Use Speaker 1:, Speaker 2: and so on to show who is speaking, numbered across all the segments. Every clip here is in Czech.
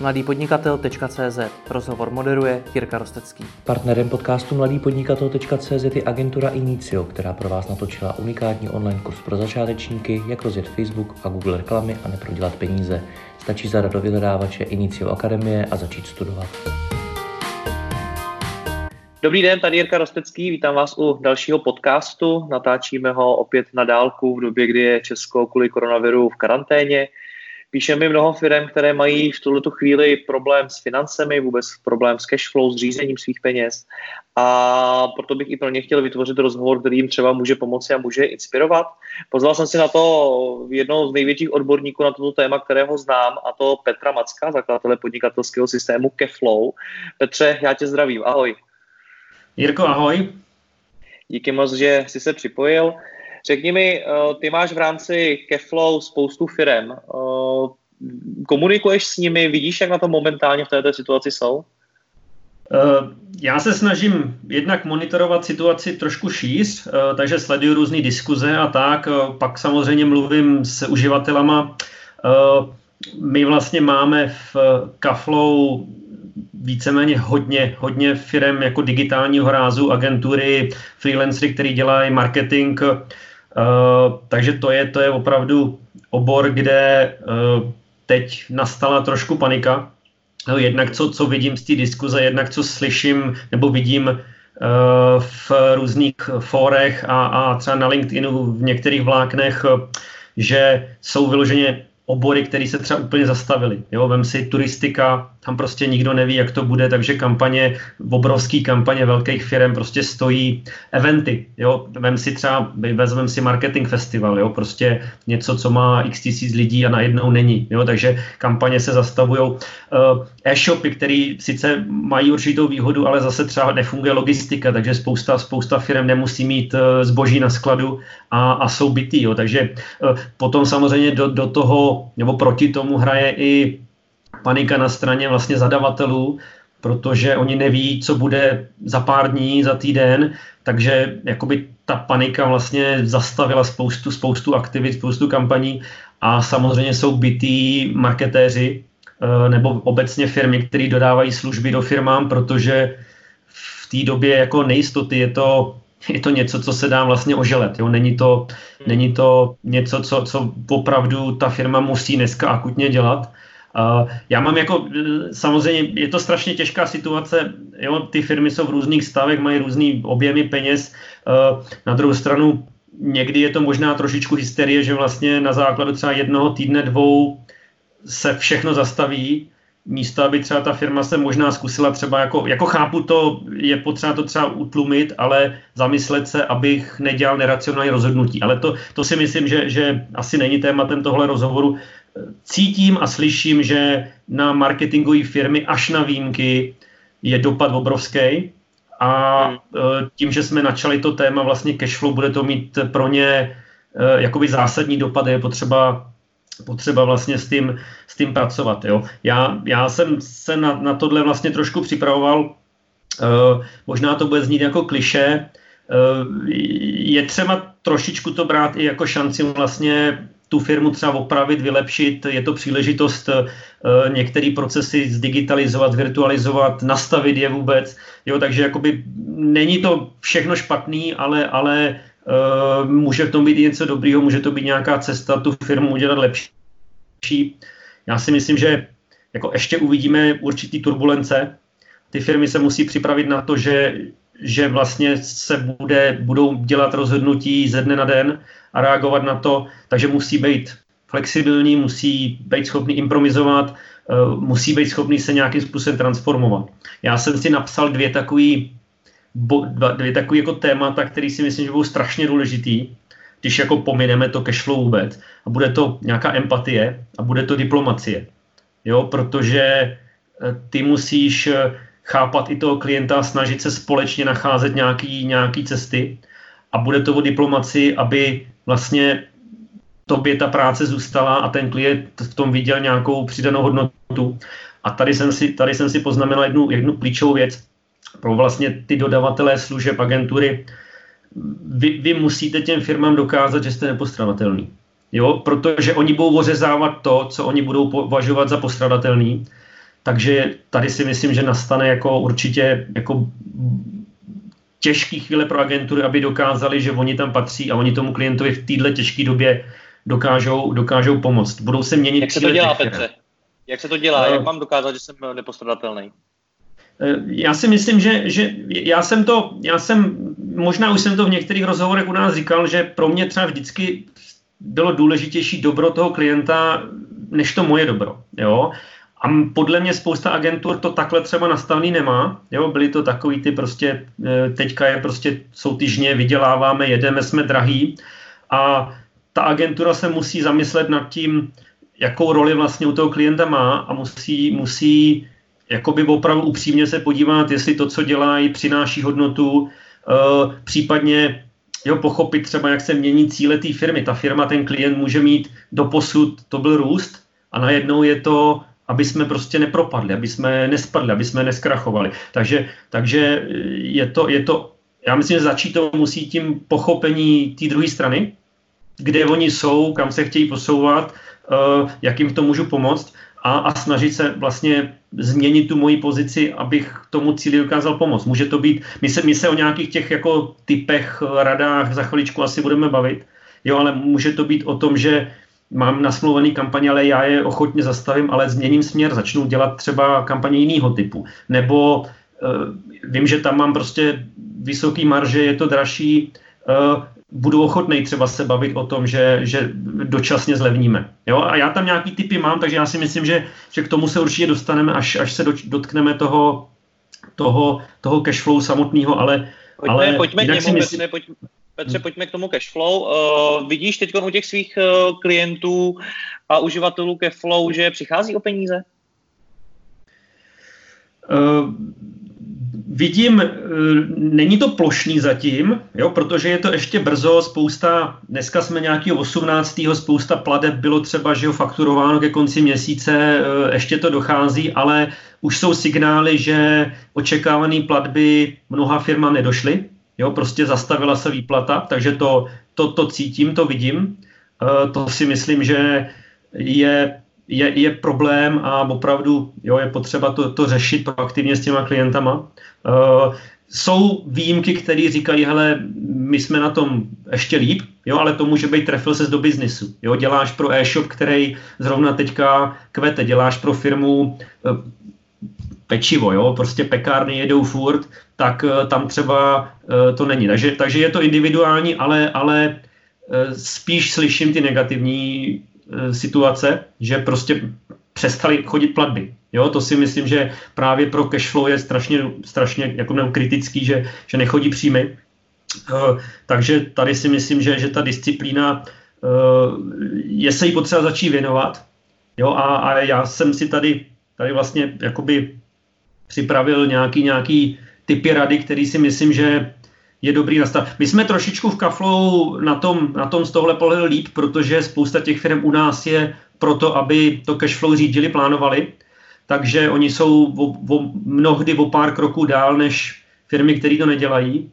Speaker 1: mladýpodnikatel.cz Rozhovor moderuje Jirka Rostecký.
Speaker 2: Partnerem podcastu mladýpodnikatel.cz je agentura Inicio, která pro vás natočila unikátní online kurz pro začátečníky, jak rozjet Facebook a Google reklamy a neprodělat peníze. Stačí zadat do vyhledávače Inicio Akademie a začít studovat.
Speaker 1: Dobrý den, tady Jirka Rostecký, vítám vás u dalšího podcastu. Natáčíme ho opět na dálku v době, kdy je Česko kvůli koronaviru v karanténě. Píše mi mnoho firm, které mají v tuto chvíli problém s financemi, vůbec problém s cashflow, s řízením svých peněz. A proto bych i pro ně chtěl vytvořit rozhovor, který jim třeba může pomoci a může inspirovat. Pozval jsem si na to jednoho z největších odborníků na toto téma, kterého znám, a to Petra Macka, zakladatele podnikatelského systému Keflow. Petře, já tě zdravím, ahoj.
Speaker 3: Jirko, ahoj.
Speaker 1: Díky moc, že jsi se připojil. Řekni mi, eh, ty máš v rámci Keflow spoustu firm. Eh, komunikuješ s nimi, vidíš, jak na to momentálně v této situaci jsou?
Speaker 3: Eh, já se snažím jednak monitorovat situaci trošku šíř, takže sleduju různé diskuze a tak. Pak samozřejmě mluvím s uživatelama. My vlastně máme v Kaflow víceméně hodně, hodně firm jako digitálního rázu, agentury, freelancery, který dělají marketing, Uh, takže to je, to je opravdu obor, kde uh, teď nastala trošku panika. No, jednak co, co vidím z té diskuze, jednak co slyším nebo vidím uh, v různých fórech a, a třeba na LinkedInu v některých vláknech, že jsou vyloženě obory, které se třeba úplně zastavily. Jo, vem si turistika, tam prostě nikdo neví, jak to bude, takže kampaně, obrovský kampaně velkých firm prostě stojí eventy, jo, vem si třeba, vezmeme si marketing festival, jo, prostě něco, co má x tisíc lidí a najednou není, jo, takže kampaně se zastavují. Uh, e-shopy, které sice mají určitou výhodu, ale zase třeba nefunguje logistika, takže spousta, spousta firm nemusí mít uh, zboží na skladu a, a jsou bytý, jo, takže uh, potom samozřejmě do, do toho, nebo proti tomu hraje i panika na straně vlastně zadavatelů, protože oni neví, co bude za pár dní, za týden, takže jakoby ta panika vlastně zastavila spoustu, spoustu aktivit, spoustu kampaní a samozřejmě jsou bytý marketéři eh, nebo obecně firmy, které dodávají služby do firmám, protože v té době jako nejistoty je to, je to něco, co se dá vlastně oželet. Jo? Není, to, není to něco, co, co opravdu ta firma musí dneska akutně dělat. Uh, já mám jako, e, samozřejmě je to strašně těžká situace, jo, ty firmy jsou v různých stavech, mají různý objemy peněz, uh, na druhou stranu někdy je to možná trošičku hysterie, že vlastně na základu třeba jednoho týdne, dvou se všechno zastaví, místo, aby třeba ta firma se možná zkusila třeba jako, jako chápu to, je potřeba to třeba utlumit, ale zamyslet se, abych nedělal neracionální rozhodnutí. Ale to, to si myslím, že, že asi není tématem tohle rozhovoru cítím a slyším, že na marketingové firmy až na výjimky je dopad obrovský a hmm. e, tím, že jsme načali to téma vlastně cashflow, bude to mít pro ně e, jakoby zásadní dopad, je potřeba potřeba vlastně s tím, s tím pracovat. Jo. Já, já jsem se na, na tohle vlastně trošku připravoval, uh, možná to bude znít jako kliše, je třeba trošičku to brát i jako šanci vlastně tu firmu třeba opravit, vylepšit, je to příležitost uh, některé procesy zdigitalizovat, virtualizovat, nastavit je vůbec. Jo, takže jakoby není to všechno špatný, ale, ale uh, může v tom být i něco dobrýho, může to být nějaká cesta tu firmu udělat lepší. Já si myslím, že jako ještě uvidíme určitý turbulence. Ty firmy se musí připravit na to, že, že vlastně se bude, budou dělat rozhodnutí ze dne na den a reagovat na to, takže musí být flexibilní, musí být schopný improvizovat, eh, musí být schopný se nějakým způsobem transformovat. Já jsem si napsal dvě takové dvě takové jako témata, které si myslím, že budou strašně důležitý, když jako pomineme to cashflow vůbec. A bude to nějaká empatie a bude to diplomacie. Jo, protože eh, ty musíš eh, chápat i toho klienta, snažit se společně nacházet nějaký, nějaký cesty a bude to o diplomaci, aby vlastně tobě ta práce zůstala a ten klient v tom viděl nějakou přidanou hodnotu. A tady jsem si, tady jsem si poznamenal jednu, jednu klíčovou věc pro vlastně ty dodavatelé služeb, agentury. Vy, vy musíte těm firmám dokázat, že jste nepostradatelný. Jo, protože oni budou ořezávat to, co oni budou považovat za postradatelný. takže tady si myslím, že nastane jako určitě jako těžký chvíle pro agentury, aby dokázali, že oni tam patří a oni tomu klientovi v této těžké době dokážou, dokážou pomoct. Budou se měnit
Speaker 1: Jak se to dělá, Petře? Jak se to dělá? Uh, Jak mám dokázat, že jsem nepostradatelný?
Speaker 3: Eh, já si myslím, že, že já jsem to, já jsem, možná už jsem to v některých rozhovorech u nás říkal, že pro mě třeba vždycky bylo důležitější dobro toho klienta, než to moje dobro. Jo? A podle mě spousta agentur to takhle třeba nastavený nemá. Jo, byly to takový ty prostě, e, teďka je prostě soutyžně, vyděláváme, jedeme, jsme drahý. A ta agentura se musí zamyslet nad tím, jakou roli vlastně u toho klienta má a musí, musí jakoby opravdu upřímně se podívat, jestli to, co dělají, přináší hodnotu, e, případně jo, pochopit třeba, jak se mění cíle té firmy. Ta firma, ten klient může mít doposud, to byl růst a najednou je to aby jsme prostě nepropadli, aby jsme nespadli, aby jsme neskrachovali. Takže, takže je, to, je to, já myslím, že začít to musí tím pochopení té druhé strany, kde oni jsou, kam se chtějí posouvat, uh, jak jim v tom můžu pomoct a, a snažit se vlastně změnit tu moji pozici, abych tomu cíli dokázal pomoct. Může to být, my se, my se o nějakých těch jako typech, radách za chviličku asi budeme bavit, jo, ale může to být o tom, že mám nasmluvený kampaně, ale já je ochotně zastavím, ale změním směr, začnu dělat třeba kampaně jiného typu. Nebo uh, vím, že tam mám prostě vysoký marže, je to dražší, uh, budu ochotný třeba se bavit o tom, že, že dočasně zlevníme. Jo? A já tam nějaký typy mám, takže já si myslím, že, že k tomu se určitě dostaneme, až, až se dotkneme toho, toho, toho cashflow samotného, ale,
Speaker 1: pojďme, ale pojďme jinak němu, si myslím, pojďme, Petře, pojďme k tomu cashflow. Uh, vidíš teď u těch svých uh, klientů a uživatelů cashflow, že přichází o peníze?
Speaker 3: Uh, vidím, uh, není to plošný zatím, jo, protože je to ještě brzo, spousta, dneska jsme nějaký 18. spousta pladeb bylo třeba, že ho fakturováno ke konci měsíce, uh, ještě to dochází, ale už jsou signály, že očekávané platby mnoha firmám nedošly, Jo, prostě zastavila se výplata, takže to, to, to cítím, to vidím. E, to si myslím, že je, je, je problém a opravdu jo, je potřeba to, to řešit proaktivně s těma klientama. E, jsou výjimky, které říkají, hele, my jsme na tom ještě líp, jo, ale to může být trefil se do biznisu. Jo, děláš pro e-shop, který zrovna teďka kvete, děláš pro firmu e, pečivo, jo, prostě pekárny jedou furt, tak eh, tam třeba eh, to není. Takže, takže je to individuální, ale, ale eh, spíš slyším ty negativní situace, že prostě přestali chodit platby. Jo, to si myslím, že právě pro cashflow je strašně, strašně jako kritický, že, že nechodí příjmy. Takže tady si myslím, že, že ta disciplína je se jí potřeba začít věnovat. Jo, a, a já jsem si tady, tady vlastně jakoby připravil nějaký, nějaký typy rady, který si myslím, že je dobrý nastav. My jsme trošičku v Kaflou na tom, na tom z tohle pohledu líp, protože spousta těch firm u nás je proto, aby to cashflow řídili, plánovali, takže oni jsou o, o, mnohdy o pár kroků dál než firmy, které to nedělají,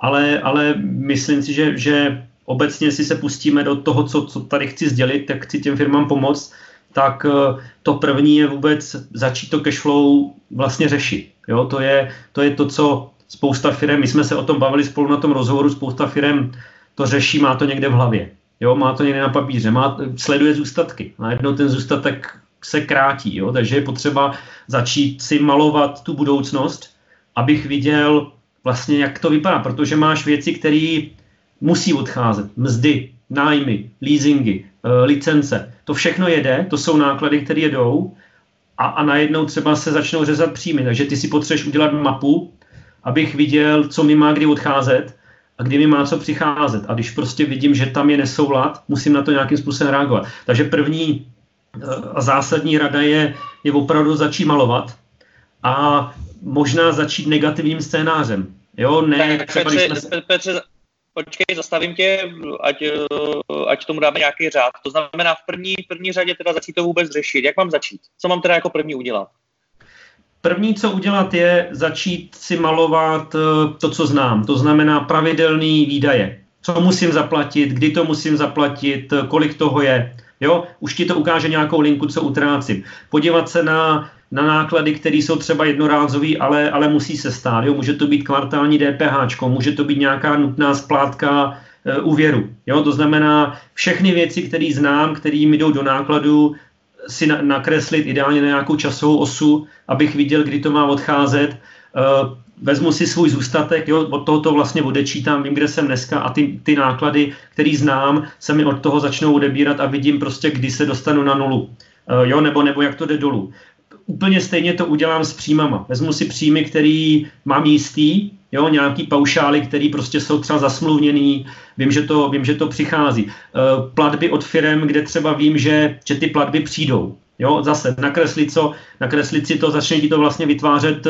Speaker 3: ale, ale myslím si, že, že obecně si se pustíme do toho, co, co tady chci sdělit, tak chci těm firmám pomoct, tak eh, to první je vůbec začít to cashflow vlastně řešit. Jo, to, je, to je to, co spousta firm, my jsme se o tom bavili spolu na tom rozhovoru, spousta firm to řeší, má to někde v hlavě. Jo, má to někde na papíře, má, sleduje zůstatky. Najednou ten zůstatek se krátí, jo, takže je potřeba začít si malovat tu budoucnost, abych viděl vlastně, jak to vypadá, protože máš věci, které musí odcházet. Mzdy, nájmy, leasingy, licence. To všechno jede, to jsou náklady, které jedou a, a najednou třeba se začnou řezat příjmy. Takže ty si potřebuješ udělat mapu, abych viděl, co mi má kdy odcházet a kdy mi má co přicházet. A když prostě vidím, že tam je nesoulad, musím na to nějakým způsobem reagovat. Takže první eh, a zásadní rada je, je opravdu začít malovat a možná začít negativním scénářem. Jo,
Speaker 1: ne, tak třeba, Petře, jsme... Petře, počkej, zastavím tě, ať, eh, ať tomu dáme nějaký řád. To znamená v první, první řadě teda začít to vůbec řešit. Jak mám začít? Co mám teda jako první udělat?
Speaker 3: První, co udělat, je začít si malovat eh, to, co znám. To znamená pravidelný výdaje. Co musím zaplatit, kdy to musím zaplatit, eh, kolik toho je. Jo? Už ti to ukáže nějakou linku, co utrácím. Podívat se na na náklady, které jsou třeba jednorázové, ale, ale musí se stát. Jo? Může to být kvartální DPH, může to být nějaká nutná splátka e, úvěru. Jo? To znamená všechny věci, které znám, které mi jdou do nákladu, si na, nakreslit ideálně na nějakou časovou osu, abych viděl, kdy to má odcházet. E, vezmu si svůj zůstatek, jo, od toho to vlastně odečítám, vím, kde jsem dneska a ty, ty náklady, které znám, se mi od toho začnou odebírat a vidím prostě, kdy se dostanu na nulu. E, jo, nebo, nebo jak to jde dolů. Úplně stejně to udělám s příjmama. Vezmu si příjmy, který mám jistý, jo, nějaký paušály, který prostě jsou třeba zasmluvněný, vím, že to, vím, že to přichází. E, platby od firm, kde třeba vím, že, že ty platby přijdou. Jo, zase nakreslit, co, nakreslit si to, začne ti to vlastně vytvářet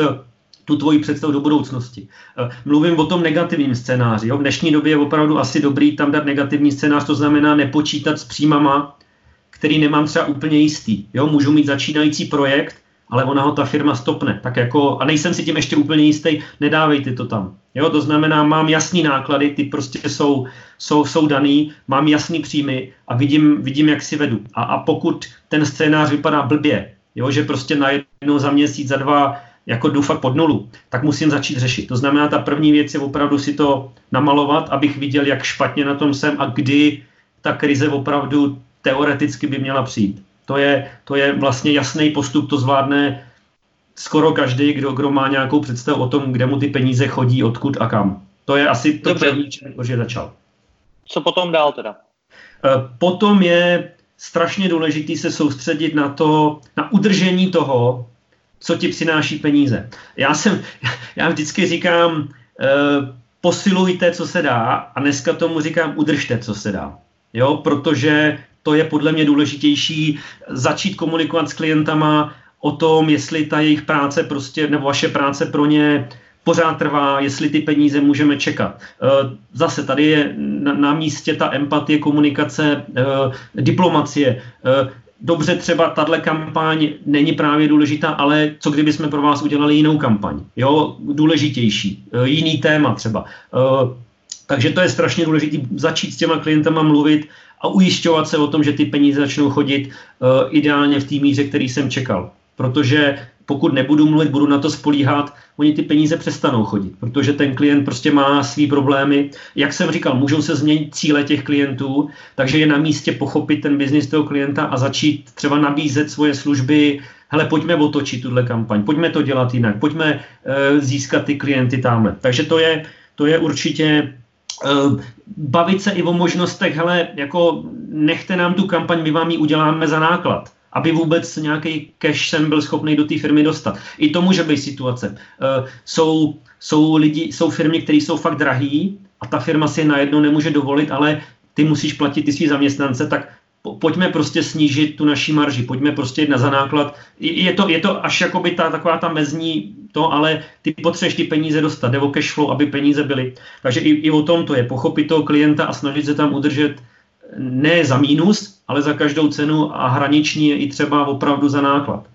Speaker 3: tu tvoji představu do budoucnosti. E, mluvím o tom negativním scénáři. Jo. V dnešní době je opravdu asi dobrý tam dát negativní scénář, to znamená nepočítat s příjmama, který nemám třeba úplně jistý. Jo. Můžu mít začínající projekt, ale ona ho ta firma stopne. Tak jako, a nejsem si tím ještě úplně jistý, nedávejte to tam. Jo, to znamená, mám jasný náklady, ty prostě jsou, jsou, jsou daný, mám jasný příjmy a vidím, vidím jak si vedu. A, a pokud ten scénář vypadá blbě, jo, že prostě najednou za měsíc, za dva jako jdu fakt pod nulu, tak musím začít řešit. To znamená, ta první věc je opravdu si to namalovat, abych viděl, jak špatně na tom jsem a kdy ta krize opravdu teoreticky by měla přijít. To je, to je vlastně jasný postup, to zvládne skoro každý, kdo, kdo má nějakou představu o tom, kde mu ty peníze chodí, odkud a kam. To je asi to Dobře. první, čím začal.
Speaker 1: Co potom dál teda?
Speaker 3: E, potom je strašně důležité se soustředit na to, na udržení toho, co ti přináší peníze. Já jsem, já vždycky říkám, e, posilujte, co se dá a dneska tomu říkám, udržte, co se dá. Jo, protože to je podle mě důležitější začít komunikovat s klientama o tom, jestli ta jejich práce prostě, nebo vaše práce pro ně pořád trvá, jestli ty peníze můžeme čekat. Eh, zase tady je na, místě ta empatie, komunikace, eh, diplomacie. Eh, dobře, třeba tahle kampaň není právě důležitá, ale co kdyby jsme pro vás udělali jinou kampaň? Jo, důležitější, jiný téma třeba. Takže to je strašně důležité začít s těma klientama mluvit a ujišťovat se o tom, že ty peníze začnou chodit uh, ideálně v té míře, který jsem čekal. Protože pokud nebudu mluvit, budu na to spolíhat, oni ty peníze přestanou chodit, protože ten klient prostě má svý problémy. Jak jsem říkal, můžou se změnit cíle těch klientů, takže je na místě pochopit ten biznis toho klienta a začít třeba nabízet svoje služby, hele, pojďme otočit tuhle kampaň, pojďme to dělat jinak, pojďme uh, získat ty klienty tamhle. Takže to je, to je určitě bavit se i o možnostech, hele, jako nechte nám tu kampaň, my vám ji uděláme za náklad aby vůbec nějaký cash jsem byl schopný do té firmy dostat. I to může být situace. Uh, jsou, jsou, lidi, jsou firmy, které jsou fakt drahý a ta firma si je najednou nemůže dovolit, ale ty musíš platit ty svý zaměstnance, tak pojďme prostě snížit tu naší marži, pojďme prostě jít na za náklad. Je to, je to až jakoby ta, taková ta mezní to, ale ty potřebuješ ty peníze dostat, nebo cash flow, aby peníze byly. Takže i, i o tom to je, pochopit toho klienta a snažit se tam udržet ne za mínus, ale za každou cenu a hraniční je i třeba opravdu za náklad.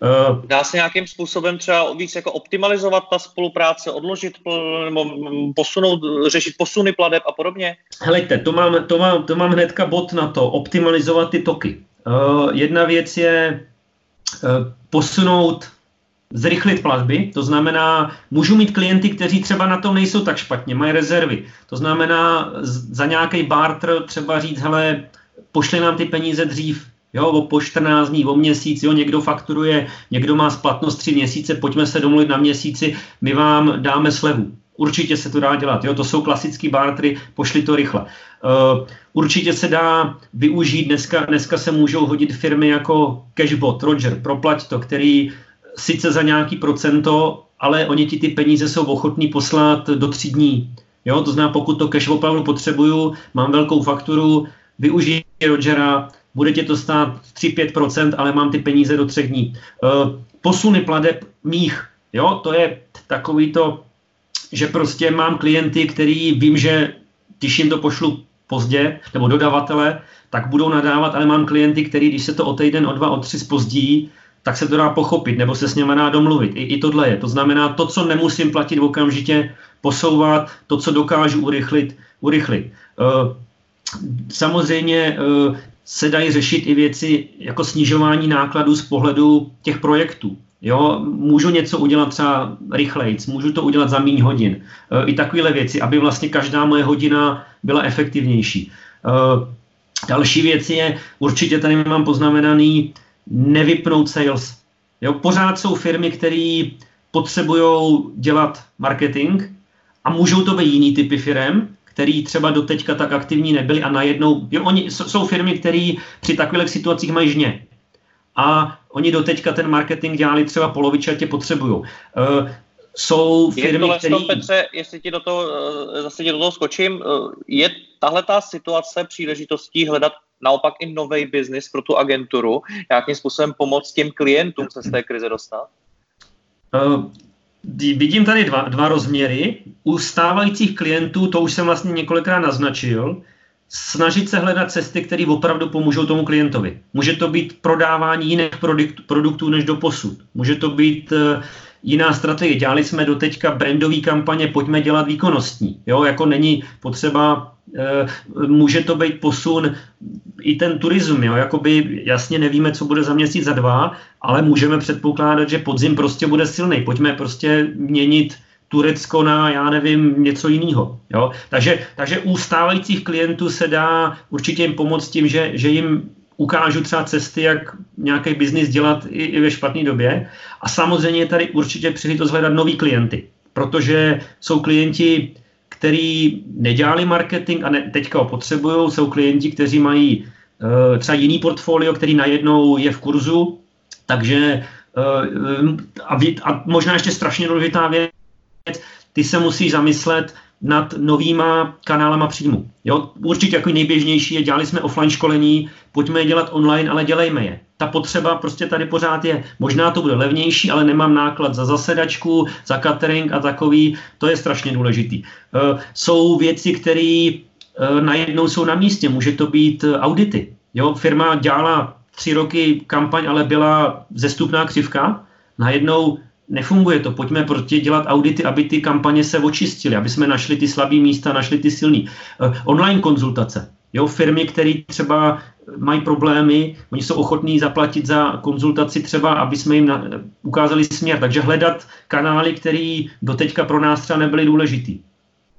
Speaker 1: Uh, Dá se nějakým způsobem třeba víc jako optimalizovat ta spolupráce, odložit nebo posunout, řešit posuny pladeb a podobně?
Speaker 3: Helejte, to mám, to mám, to mám hnedka bod na to, optimalizovat ty toky. Uh, jedna věc je uh, posunout zrychlit platby, to znamená, můžu mít klienty, kteří třeba na tom nejsou tak špatně, mají rezervy. To znamená, za nějaký barter třeba říct, hele, pošli nám ty peníze dřív, Jo, po 14 dní, o měsíc, jo, někdo fakturuje, někdo má splatnost 3 měsíce, pojďme se domluvit na měsíci, my vám dáme slevu. Určitě se to dá dělat, jo, to jsou klasické bartery, pošli to rychle. Uh, určitě se dá využít, dneska, dneska se můžou hodit firmy jako Cashbot, Roger, proplať to, který sice za nějaký procento, ale oni ti ty peníze jsou ochotní poslat do tří dní. Jo, to znamená, pokud to cash opravdu potřebuju, mám velkou fakturu, využij Rogera, bude tě to stát 3-5%, ale mám ty peníze do třech dní. Uh, posuny pladeb mých, jo, to je takový to, že prostě mám klienty, který vím, že když jim to pošlu pozdě, nebo dodavatele, tak budou nadávat, ale mám klienty, který, když se to o týden, o dva, o tři spozdí, tak se to dá pochopit, nebo se s něma dá domluvit. I, I tohle je. To znamená, to, co nemusím platit okamžitě, posouvat, to, co dokážu urychlit, urychlit. Uh, samozřejmě uh, se dají řešit i věci jako snižování nákladů z pohledu těch projektů. Jo, můžu něco udělat třeba rychleji, můžu to udělat za méně hodin. E, I takovéhle věci, aby vlastně každá moje hodina byla efektivnější. E, další věc je, určitě tady mám poznamenaný, nevypnout sales. Jo, pořád jsou firmy, které potřebují dělat marketing a můžou to být jiný typy firm, který třeba doteďka tak aktivní nebyly a najednou, jo, oni jsou firmy, které při takových situacích mají žně. A oni doteďka ten marketing dělali třeba polovičatě potřebují. Uh, jsou firmy,
Speaker 1: které... Petře, jestli ti do toho, eh, zase ti do toho skočím, eh, je tahle ta situace příležitostí hledat naopak i nový biznis pro tu agenturu, jakým způsobem pomoct těm klientům se z té krize dostat?
Speaker 3: Vidím tady dva, dva rozměry. U stávajících klientů, to už jsem vlastně několikrát naznačil, snažit se hledat cesty, které opravdu pomůžou tomu klientovi. Může to být prodávání jiných produktů než do posud. Může to být uh, jiná strategie. Dělali jsme do teďka brandové kampaně, pojďme dělat výkonnostní. Jo, jako není potřeba, může to být posun i ten turism, jo, jakoby jasně nevíme, co bude za měsíc, za dva, ale můžeme předpokládat, že podzim prostě bude silný. Pojďme prostě měnit Turecko na, já nevím, něco jiného. Jo? Takže, takže u stávajících klientů se dá určitě jim pomoct tím, že, že jim ukážu třeba cesty, jak nějaký biznis dělat i, i ve špatné době. A samozřejmě tady určitě příležitost hledat nový klienty, protože jsou klienti, kteří nedělali marketing a ne, teďka ho potřebují, jsou klienti, kteří mají uh, třeba jiný portfolio, který najednou je v kurzu, takže uh, a, a možná ještě strašně důležitá věc, ty se musí zamyslet, nad novýma kanálama příjmu. Jo, určitě jako nejběžnější je, dělali jsme offline školení, pojďme je dělat online, ale dělejme je. Ta potřeba prostě tady pořád je. Možná to bude levnější, ale nemám náklad za zasedačku, za catering a takový, to je strašně důležitý. Uh, jsou věci, které uh, najednou jsou na místě, může to být uh, audity. Jo, firma dělala tři roky kampaň, ale byla zestupná křivka, najednou nefunguje to. Pojďme prostě dělat audity, aby ty kampaně se očistily, aby jsme našli ty slabé místa, našli ty silný. Uh, online konzultace. Jo, firmy, které třeba mají problémy, oni jsou ochotní zaplatit za konzultaci třeba, aby jsme jim na, ukázali směr. Takže hledat kanály, které doteďka pro nás třeba nebyly důležitý.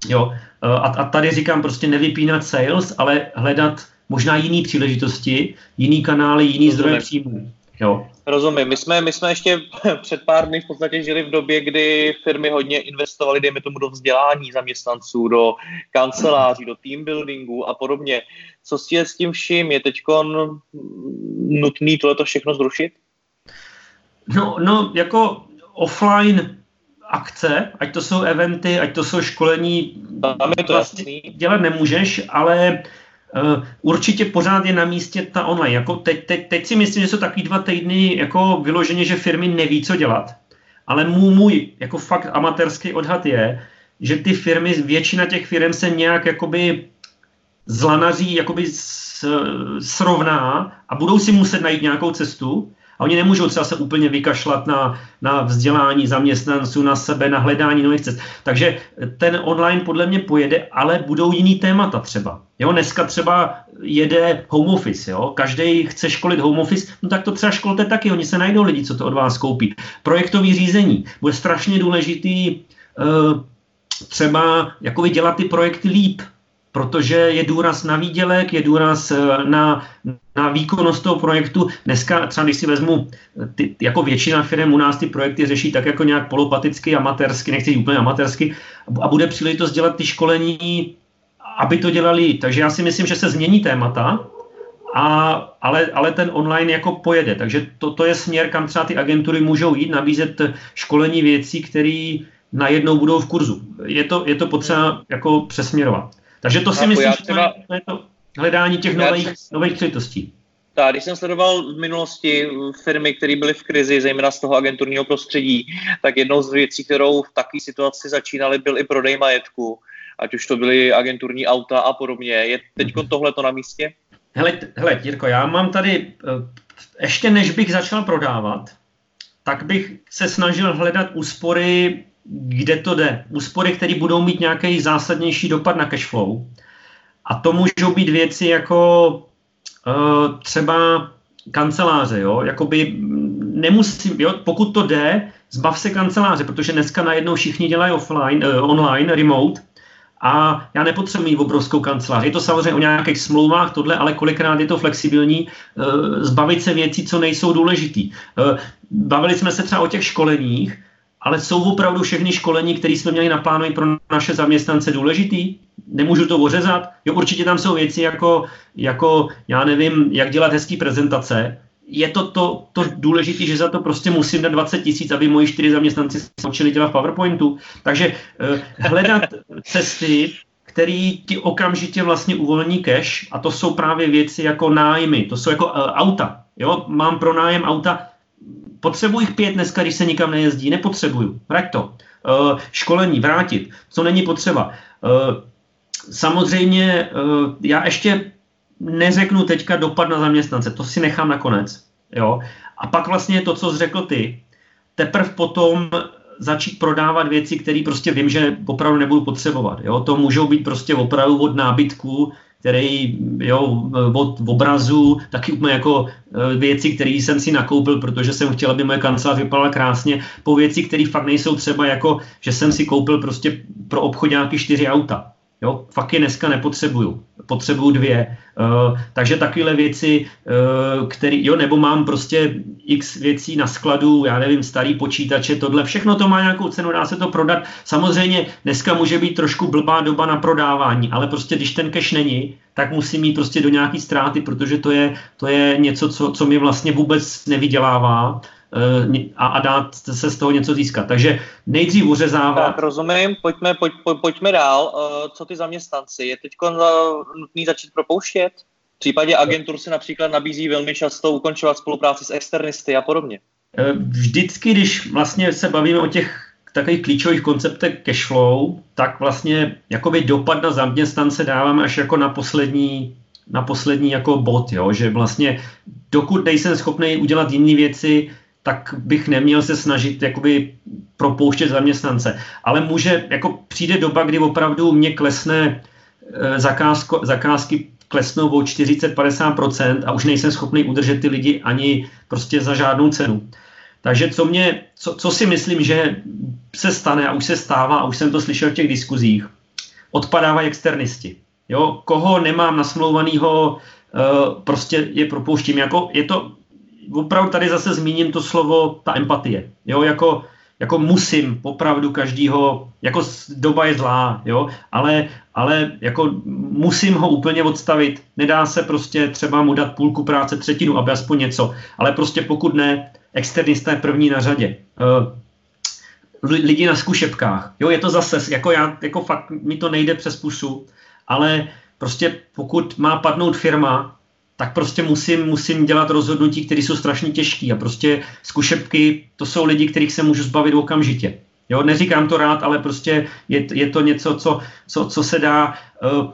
Speaker 3: Jo, eh, a, a tady říkám prostě nevypínat sales, ale hledat možná jiné příležitosti, jiný kanály, jiný zdroje příjmů. Jo.
Speaker 1: Rozumím. My jsme, my jsme ještě před pár dny v podstatě žili v době, kdy firmy hodně investovaly, dejme tomu, do vzdělání zaměstnanců, do kanceláří, do team buildingu a podobně. Co si je s tím vším? Je teď nutný tohleto všechno zrušit?
Speaker 3: No, no, jako offline akce, ať to jsou eventy, ať to jsou školení,
Speaker 1: Tam je to vlastně
Speaker 3: dělat nemůžeš, ale Uh, určitě pořád je na místě ta online. Jako teď, teď, teď si myslím, že jsou takový dva týdny jako vyloženě, že firmy neví, co dělat. Ale můj, můj jako fakt amatérský odhad je, že ty firmy, většina těch firm se nějak jakoby zlanaří, jakoby srovná a budou si muset najít nějakou cestu, a oni nemůžou třeba se úplně vykašlat na, na vzdělání zaměstnanců, na sebe, na hledání nových cest. Takže ten online podle mě pojede, ale budou jiný témata třeba. Jo, dneska třeba jede home office, jo? každý chce školit home office, no tak to třeba školte taky, oni se najdou lidi, co to od vás koupí. Projektový řízení bude strašně důležitý uh, třeba jako dělat ty projekty líp, protože je důraz na výdělek, je důraz eh, na, na výkonnost toho projektu. Dneska třeba, když si vezmu, eh, ty, jako většina firm u nás ty projekty řeší tak jako nějak polopaticky, amatérsky, nechci úplně amatérsky, a bude příležitost dělat ty školení, aby to dělali. Takže já si myslím, že se změní témata, a, ale, ale ten online jako pojede. Takže to, to je směr, kam třeba ty agentury můžou jít, nabízet školení věcí, které najednou budou v kurzu. Je to, je to potřeba jako přesměrovat. Takže to si myslím, třeba, že to je to hledání těch nových, nových příležitostí.
Speaker 1: Tak, když jsem sledoval v minulosti firmy, které byly v krizi, zejména z toho agenturního prostředí, tak jednou z věcí, kterou v takové situaci začínaly, byl i prodej majetku, ať už to byly agenturní auta a podobně. Je teď tohle to na místě?
Speaker 3: Hele, hele, Jirko, já mám tady, eh, ještě než bych začal prodávat, tak bych se snažil hledat úspory kde to jde. Úspory, které budou mít nějaký zásadnější dopad na cash flow. A to můžou být věci jako třeba kanceláře, jo, jakoby nemusím, jo, pokud to jde, zbav se kanceláře, protože dneska najednou všichni dělají offline, uh, online, remote, a já nepotřebuji obrovskou kancelář. Je to samozřejmě o nějakých smlouvách tohle, ale kolikrát je to flexibilní uh, zbavit se věcí, co nejsou důležitý. Uh, bavili jsme se třeba o těch školeních, ale jsou opravdu všechny školení, které jsme měli naplánovat pro naše zaměstnance důležitý? Nemůžu to ořezat? Jo, určitě tam jsou věci jako, jako já nevím, jak dělat hezký prezentace, je to to, to důležité, že za to prostě musím dát 20 tisíc, aby moji čtyři zaměstnanci se naučili dělat v PowerPointu. Takže uh, hledat cesty, který ti okamžitě vlastně uvolní cash a to jsou právě věci jako nájmy, to jsou jako uh, auta. Jo? Mám pro nájem auta, potřebuji jich pět dneska, když se nikam nejezdí, nepotřebuju. Vrať to. Uh, školení, vrátit, co není potřeba. Uh, samozřejmě uh, já ještě neřeknu teďka dopad na zaměstnance, to si nechám nakonec. Jo? A pak vlastně to, co jsi řekl ty, teprve potom začít prodávat věci, které prostě vím, že opravdu nebudu potřebovat. Jo? To můžou být prostě opravdu od nábytku, který, jo, od obrazu, taky úplně jako e, věci, které jsem si nakoupil, protože jsem chtěl, aby moje kancelář vypadala krásně, po věci, které fakt nejsou třeba jako, že jsem si koupil prostě pro obchod nějaký čtyři auta. Jo, fakt je dneska nepotřebuju. Potřebuju dvě. Uh, takže takovéhle věci, uh, který, jo, nebo mám prostě x věcí na skladu, já nevím, starý počítače, tohle, všechno to má nějakou cenu, dá se to prodat. Samozřejmě dneska může být trošku blbá doba na prodávání, ale prostě když ten cash není, tak musí mít prostě do nějaký ztráty, protože to je, to je něco, co, co mi vlastně vůbec nevydělává a, a dát se z toho něco získat. Takže nejdřív uřezávat.
Speaker 1: Tak rozumím, pojďme, pojď, pojď, pojďme dál. Eh, co ty zaměstnanci? Je teď nutný začít propouštět? V případě agentur se například nabízí velmi často ukončovat spolupráci s externisty a podobně.
Speaker 3: Eh, vždycky, když vlastně se bavíme o těch takových klíčových konceptech cashflow, tak vlastně jakoby dopad na zaměstnance dáváme až jako na poslední, na poslední jako bod, jo? že vlastně dokud nejsem schopný udělat jiné věci, tak bych neměl se snažit jakoby propouštět zaměstnance. Ale může, jako přijde doba, kdy opravdu mě klesne eh, zakázko, zakázky klesnou o 40-50% a už nejsem schopný udržet ty lidi ani prostě za žádnou cenu. Takže co, mě, co, co si myslím, že se stane a už se stává, a už jsem to slyšel v těch diskuzích, odpadávají externisti. Jo, koho nemám nasmlouvanýho, uh, prostě je propouštím. Jako, je to opravdu tady zase zmíním to slovo, ta empatie. Jo, jako, jako musím opravdu každýho, jako doba je zlá, jo, ale, ale jako musím ho úplně odstavit. Nedá se prostě třeba mu dát půlku práce, třetinu, aby aspoň něco. Ale prostě pokud ne, externista je první na řadě. Uh, lidi na zkušebkách. Jo, je to zase, jako já, jako fakt mi to nejde přes pusu, ale prostě pokud má padnout firma, tak prostě musím, musím dělat rozhodnutí, které jsou strašně těžké. A prostě zkušebky, to jsou lidi, kterých se můžu zbavit okamžitě. Jo, neříkám to rád, ale prostě je, je to něco, co, co, co se dá. Uh,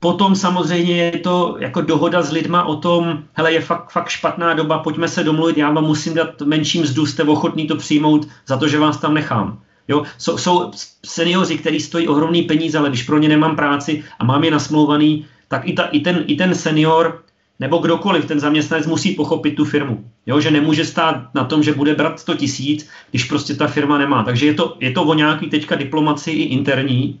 Speaker 3: potom samozřejmě je to jako dohoda s lidma o tom, hele, je fakt, fakt špatná doba, pojďme se domluvit, já vám musím dát menší mzdu, jste ochotný to přijmout za to, že vás tam nechám. Jo, jsou, jsou seniori, kteří stojí ohromný peníze, ale když pro ně nemám práci a mám je nasmlouvaný, tak i, ta, i, ten, i ten senior nebo kdokoliv, ten zaměstnanec musí pochopit tu firmu. Jo, že nemůže stát na tom, že bude brát 100 tisíc, když prostě ta firma nemá. Takže je to, je to o nějaký teďka diplomaci i interní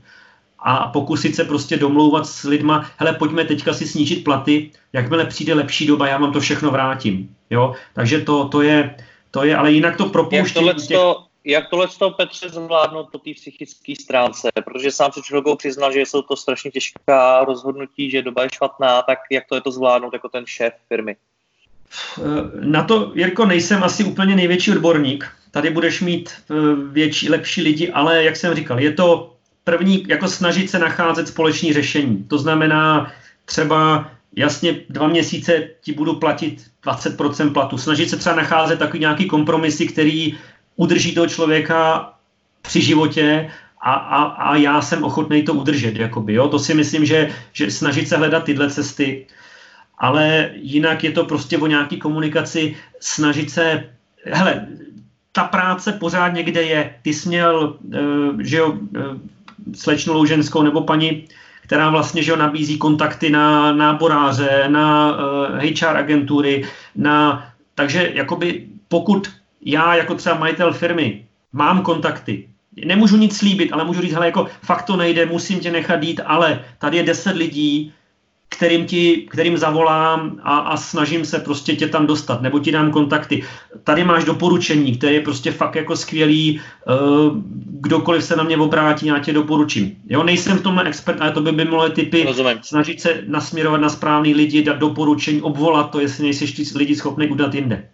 Speaker 3: a pokusit se prostě domlouvat s lidma, hele, pojďme teďka si snížit platy, jakmile přijde lepší doba, já vám to všechno vrátím. Jo, takže to, to je, to je, ale jinak to propouští.
Speaker 1: Jak těch jak tohle to Petře zvládnout po té psychické stránce, protože sám se chvilkou přiznal, že jsou to strašně těžká rozhodnutí, že doba je špatná, tak jak to je to zvládnout jako ten šéf firmy?
Speaker 3: Na to, Jirko, nejsem asi úplně největší odborník. Tady budeš mít eh, větší, lepší lidi, ale jak jsem říkal, je to první, jako snažit se nacházet společný řešení. To znamená třeba jasně dva měsíce ti budu platit 20% platu. Snažit se třeba nacházet takový nějaký kompromisy, který udrží toho člověka při životě a, a, a já jsem ochotný to udržet. Jakoby, jo? To si myslím, že, že snažit se hledat tyhle cesty, ale jinak je to prostě o nějaký komunikaci, snažit se, hele, ta práce pořád někde je. Ty jsi měl, uh, že jo, uh, slečnu Louženskou nebo paní, která vlastně že nabízí kontakty na náboráře, na uh, eh, HR agentury, na, takže jakoby pokud já jako třeba majitel firmy mám kontakty, nemůžu nic slíbit, ale můžu říct, hele, jako fakt to nejde, musím tě nechat jít, ale tady je deset lidí, kterým, ti, kterým zavolám a, a snažím se prostě tě tam dostat, nebo ti dám kontakty. Tady máš doporučení, které je prostě fakt jako skvělý, uh, kdokoliv se na mě obrátí, já tě doporučím. Jo, nejsem v tomhle expert, ale to by by mohly typy Rozumím. snažit se nasměrovat na správný lidi, dát doporučení, obvolat to, jestli nejsi lidi schopný udat jinde.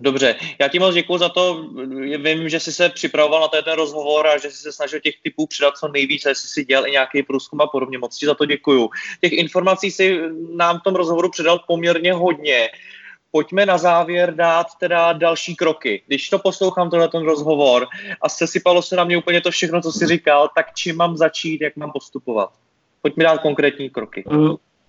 Speaker 1: Dobře, já ti moc děkuji za to. Vím, že jsi se připravoval na ten rozhovor a že jsi se snažil těch typů přidat co nejvíce, jestli si dělal i nějaký průzkum a podobně. Moc ti za to děkuju. Těch informací si nám v tom rozhovoru předal poměrně hodně. Pojďme na závěr dát teda další kroky. Když to poslouchám, tohle ten rozhovor a sesypalo se na mě úplně to všechno, co jsi říkal, tak čím mám začít, jak mám postupovat? Pojďme dát konkrétní kroky.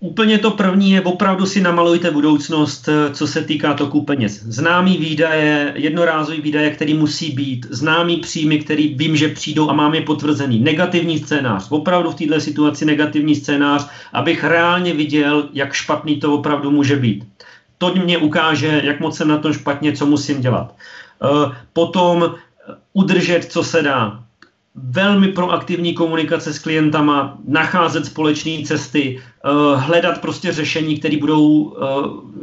Speaker 3: Úplně to první je opravdu si namalujte budoucnost, eh, co se týká toku peněz. Známý výdaje, jednorázový výdaje, který musí být, známý příjmy, který vím, že přijdou a mám je potvrzený. Negativní scénář, opravdu v této situaci negativní scénář, abych reálně viděl, jak špatný to opravdu může být. To mě ukáže, jak moc jsem na tom špatně, co musím dělat. Eh, potom udržet, co se dá velmi proaktivní komunikace s klientama, nacházet společné cesty, uh, hledat prostě řešení, které budou uh,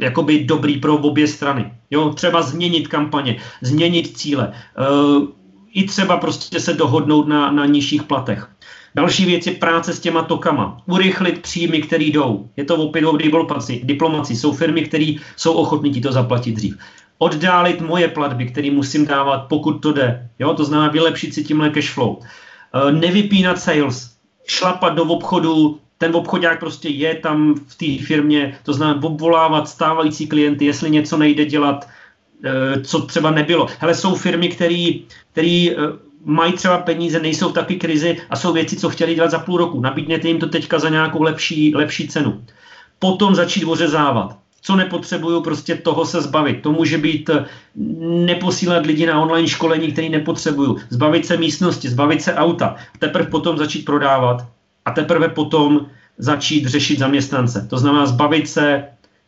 Speaker 3: jakoby dobrý pro obě strany. Jo, třeba změnit kampaně, změnit cíle, uh, i třeba prostě se dohodnout na, na nižších platech. Další věc je práce s těma tokama. Urychlit příjmy, které jdou. Je to opět o diplomaci. diplomaci. Jsou firmy, které jsou ochotní ti to zaplatit dřív oddálit moje platby, které musím dávat, pokud to jde. Jo? To znamená vylepšit si tímhle cash flow. E, nevypínat sales, šlapat do obchodu, ten obchodák prostě je tam v té firmě, to znamená obvolávat stávající klienty, jestli něco nejde dělat, e, co třeba nebylo. Hele, jsou firmy, které e, mají třeba peníze, nejsou v takové krizi a jsou věci, co chtěli dělat za půl roku. Nabídněte jim to teďka za nějakou lepší, lepší cenu. Potom začít ořezávat co nepotřebuju, prostě toho se zbavit. To může být eh, neposílat lidi na online školení, který nepotřebuju, zbavit se místnosti, zbavit se auta, teprve potom začít prodávat a teprve potom začít řešit zaměstnance. To znamená zbavit se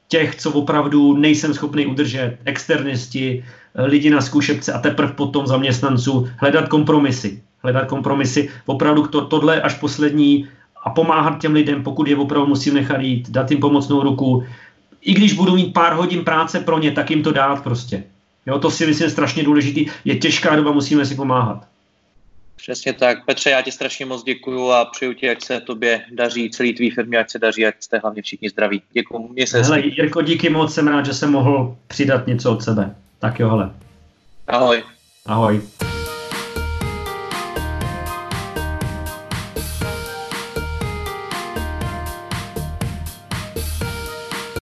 Speaker 3: těch, co opravdu nejsem schopný udržet, externisti, eh, lidi na zkušebce a teprve potom zaměstnanců hledat kompromisy. Hledat kompromisy, opravdu to, tohle až poslední a pomáhat těm lidem, pokud je opravdu musím nechat jít, dát jim pomocnou ruku, i když budu mít pár hodin práce pro ně, tak jim to dát prostě. Jo, to si myslím strašně důležitý. Je těžká doba, musíme si pomáhat.
Speaker 1: Přesně tak. Petře, já ti strašně moc děkuju a přeju ti, ať se tobě daří, celý tvý firmě, ať se daří, ať jste hlavně všichni zdraví. Děkuju. Mě se
Speaker 3: hele, Jirko, díky moc, jsem rád, že jsem mohl přidat něco od sebe. Tak jo, hele.
Speaker 1: Ahoj.
Speaker 3: Ahoj.